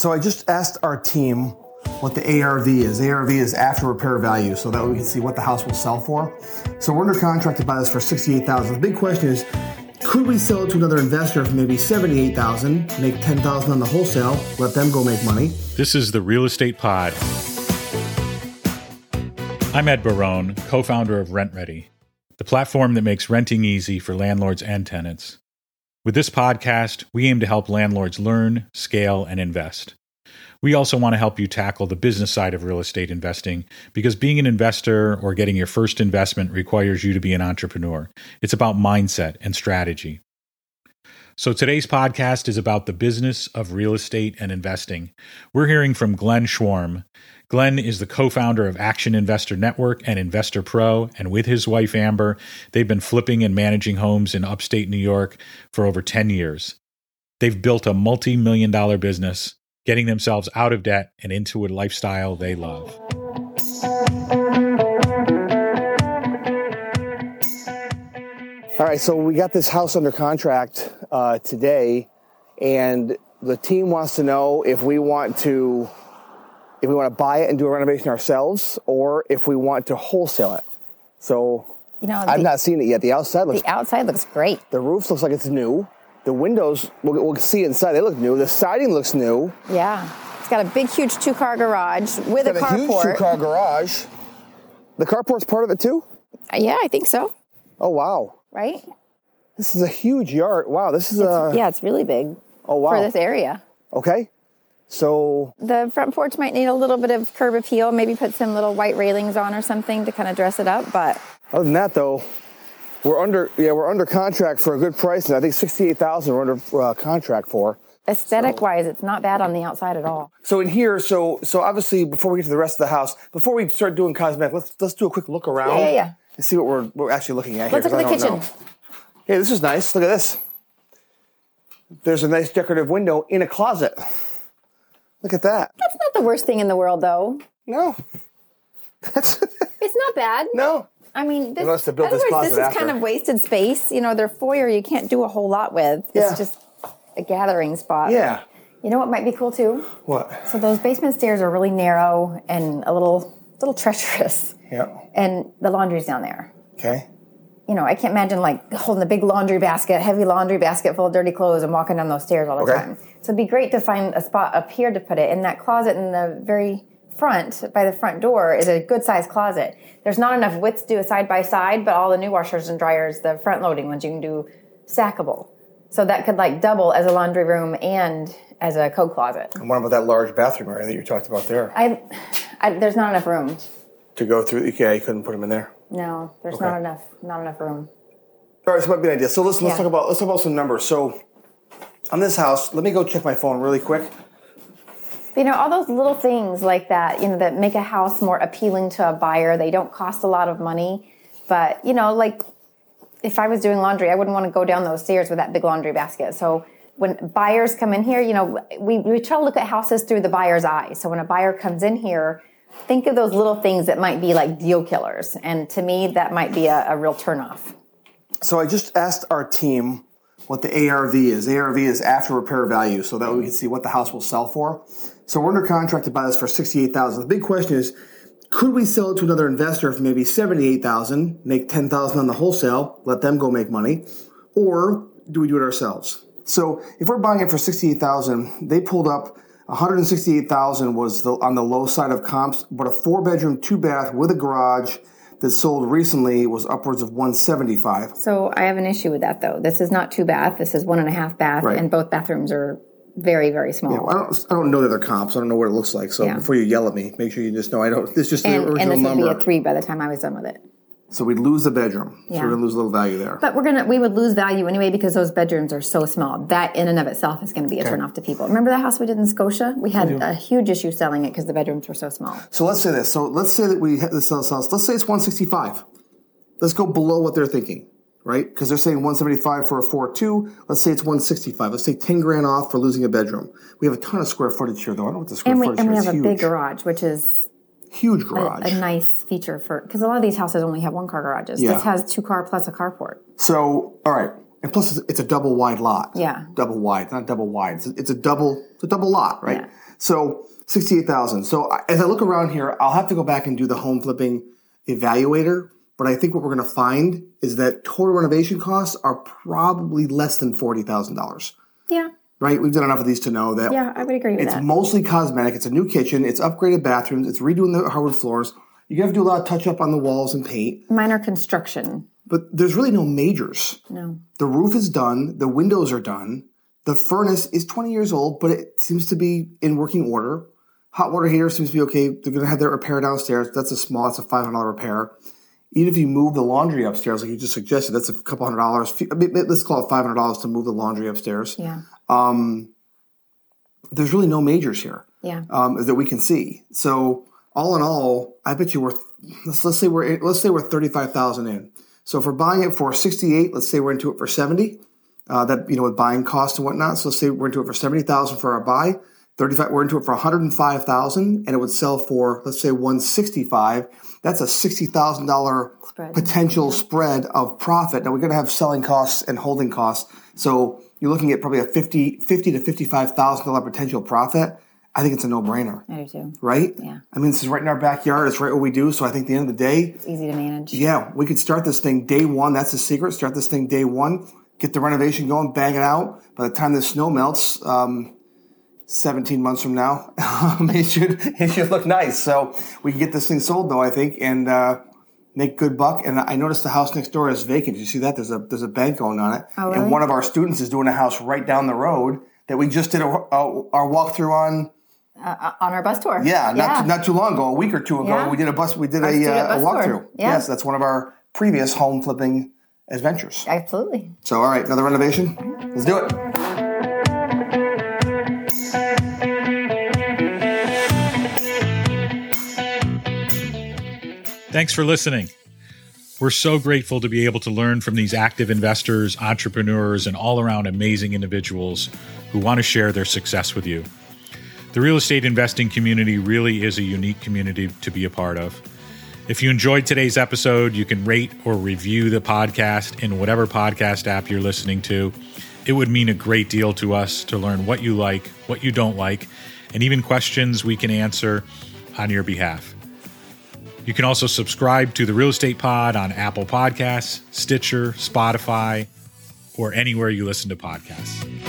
So I just asked our team what the ARV is. ARV is after repair value, so that we can see what the house will sell for. So we're under contract to buy this for sixty-eight thousand. The big question is, could we sell it to another investor for maybe seventy-eight thousand, make ten thousand on the wholesale, let them go make money? This is the Real Estate Pod. I'm Ed Barone, co founder of RentRedi, the platform that makes renting easy for landlords and tenants. With this podcast, we aim to help landlords learn, scale, and invest. We also want to help you tackle the business side of real estate investing because being an investor or getting your first investment requires you to be an entrepreneur. It's about mindset and strategy. So today's podcast is about the business of real estate and investing. We're hearing from Glenn Schworm. Glenn is the co founder of Action Investor Network and Investor Pro, and with his wife Amber, they've been flipping and managing homes in upstate New York for over 10 years. They've built a multi million dollar business, getting themselves out of debt and into a lifestyle they love. All right, so we got this house under contract uh, today, and the team wants to know if we want to if we want to buy it and do a renovation ourselves, or if we want to wholesale it. So You know, I've the, not seen it yet. The outside looks the outside looks great. The roof looks like it's new. The windows, we'll, we'll see inside. They look new. The siding looks new. Yeah. It's got a big, huge two car garage with a Got a huge carport. two-car garage. The carport's part of it too. yeah, I think so. Oh wow, Right? this is a huge yard. Wow, this is a yeah, it's really big oh wow. for this area. Okay, so The front porch might need a little bit of curb appeal, maybe put some little white railings on or something to kind of dress it up. But other than that though, we're under yeah we're under contract for a good price, and I think sixty-eight thousand we're under uh, contract for. aesthetic wise, it's not bad on the outside at all. So in here, so so obviously before we get to the rest of the house, before we start doing cosmetic, let's let's do a quick look around. Yeah, yeah, yeah. See what we're we're actually looking at here. Let's look at the kitchen. know. Hey, this is nice. Look at this. There's a nice decorative window in a closet. Look at that. That's not the worst thing in the world, though. No. That's It's not bad. no. I mean, this, Unless they built this otherwise, this closet is kind of wasted space. You know, their foyer you can't do a whole lot with. Yeah. It's just a gathering spot. Yeah. You know what might be cool too? What? So those basement stairs are really narrow and a little little treacherous, Yeah. and the laundry's down there. Okay. You know, I can't imagine like holding a big laundry basket, heavy laundry basket full of dirty clothes, and walking down those stairs all the Okay. time. So it'd be great to find a spot up here to put it. In that closet in the very front, by the front door, is a good sized closet. There's not enough width to do a side by side, but all the new washers and dryers, the front loading ones, you can do stackable. So that could like double as a laundry room and as a coat closet. And what about that large bathroom area that you talked about there? I, I there's not enough room. to go through. Okay, you couldn't put them in there. No, there's Okay. not enough, not enough room. All right, so might be an idea. So listen, let's Yeah. talk about let's talk about some numbers. So on this house, let me go check my phone really quick. But, you know, all those little things like that, you know, that make a house more appealing to a buyer. They don't cost a lot of money, but you know, like if I was doing laundry, I wouldn't want to go down those stairs with that big laundry basket. So when buyers come in here, you know, we, we try to look at houses through the buyer's eyes. So when a buyer comes in here, think of those little things that might be like deal killers. And to me, that might be a, a real turnoff. So I just asked our team what the ARV is. ARV is after repair value, so that we can see what the house will sell for. So we're under contract to buy this for sixty-eight thousand. The big question is, could we sell it to another investor for maybe seventy-eight thousand, make ten thousand on the wholesale, let them go make money, or do we do it ourselves? So if we're buying it for sixty-eight thousand, they pulled up. 168,000 was the, on the low side of comps, but a four bedroom, two bath with a garage that sold recently was upwards of 175. So I have an issue with that though. This is not two bath. This is one and a half bath, Right. and both bathrooms are very, very small. I don't, I don't know the other comps. I don't know what it looks like. So Yeah. before you yell at me, make sure you just know I don't. This is just the and, original and this would number. be a three by the time I was done with it. So we'd lose the bedroom. So Yeah. we're gonna lose a little value there. But we're gonna we would lose value anyway because those bedrooms are so small. That in and of itself is going to be a turn off to people. Remember that house we did in Scotia? We had a huge issue selling it because the bedrooms were so small. so let's say this. So let's say that we have this house. Let's say it's 165. Let's go below what they're thinking, right? Because they're saying 175 for a 4-2. Let's say it's 165. Let's take 10 grand off for losing a bedroom. We have a ton of square footage here, though. I don't know what the square And we footage and we have a huge. big garage, which is huge a, garage. a nice feature for because a lot of these houses only have one car garages. Yeah. This has two car plus a carport. So, all right, And plus, it's- it's a double wide lot. Yeah. double wide, not double wide. It's a, it's a double, it's a double lot, right? Yeah. So sixty-eight thousand. So as I look around here, I'll have to go back and do the home flipping evaluator. But I think what we're going to find is that total renovation costs are probably less than forty thousand dollars. Yeah. Right? We've done enough of these to know that Yeah, I would agree with it's that. mostly cosmetic. It's a new kitchen. It's upgraded bathrooms. It's redoing the hardwood floors. You have to do a lot of touch up on the walls and paint. Minor construction. But there's really no majors. No. The roof is done. The windows are done. The furnace is 20 years old, but it seems to be in working order. Hot water heater seems to be okay. They're going to have their repair downstairs. That's a small, that's a $500 repair. Even if you move the laundry upstairs, like you just suggested, that's a couple hundred dollars. I mean, Let's call it $500 to move the laundry upstairs. Yeah. Um, There's really no majors here Yeah. um, that we can see. So all in all, I bet you we're let's, let's say we're let's say we're thirty five thousand in. So if we're buying it for sixty eight, let's say we're into it for seventy. Uh, that you know with buying costs and whatnot. So let's say we're into it for seventy thousand for our buy. Thirty five, we're into it for one hundred and five thousand, and it would sell for let's say one sixty five. That's a sixty thousand dollar Spread. potential spread of profit. Now we're going to have selling costs and holding costs. So you're looking at probably a 50, 50 to fifty five thousand dollar potential profit. I think it's a no brainer I do too. right? Yeah. I mean, this is right in our backyard. It's right what we do. So I think at the end of the day, It's easy to manage. yeah, we could start this thing day one. That's the secret. Start this thing day one. Get the renovation going. Bang it out. By the time the snow melts, um, seventeen months from now, um, it should it should look nice. So we can get this thing sold, though. I think and uh, make good buck. And I noticed the house next door is vacant. Did you see that? There's a there's a bank going on it. Oh, really? And one of our students is doing a house right down the road that we just did a, a, our walkthrough on. Uh, on our bus tour. Yeah, not not too long ago, a week or two ago, Yeah. we did a bus. We did a, uh, a walkthrough. Yeah. Yes, that's one of our previous home flipping adventures. Absolutely. So, all right, another renovation. Let's do it. Thanks for listening. We're so grateful to be able to learn from these active investors, entrepreneurs, and all around amazing individuals who want to share their success with you. The real estate investing community really is a unique community to be a part of. If you enjoyed today's episode, you can rate or review the podcast in whatever podcast app you're listening to. It would mean a great deal to us to learn what you like, what you don't like, and even questions we can answer on your behalf. You can also subscribe to the Real Estate Pod on Apple Podcasts, Stitcher, Spotify, or anywhere you listen to podcasts.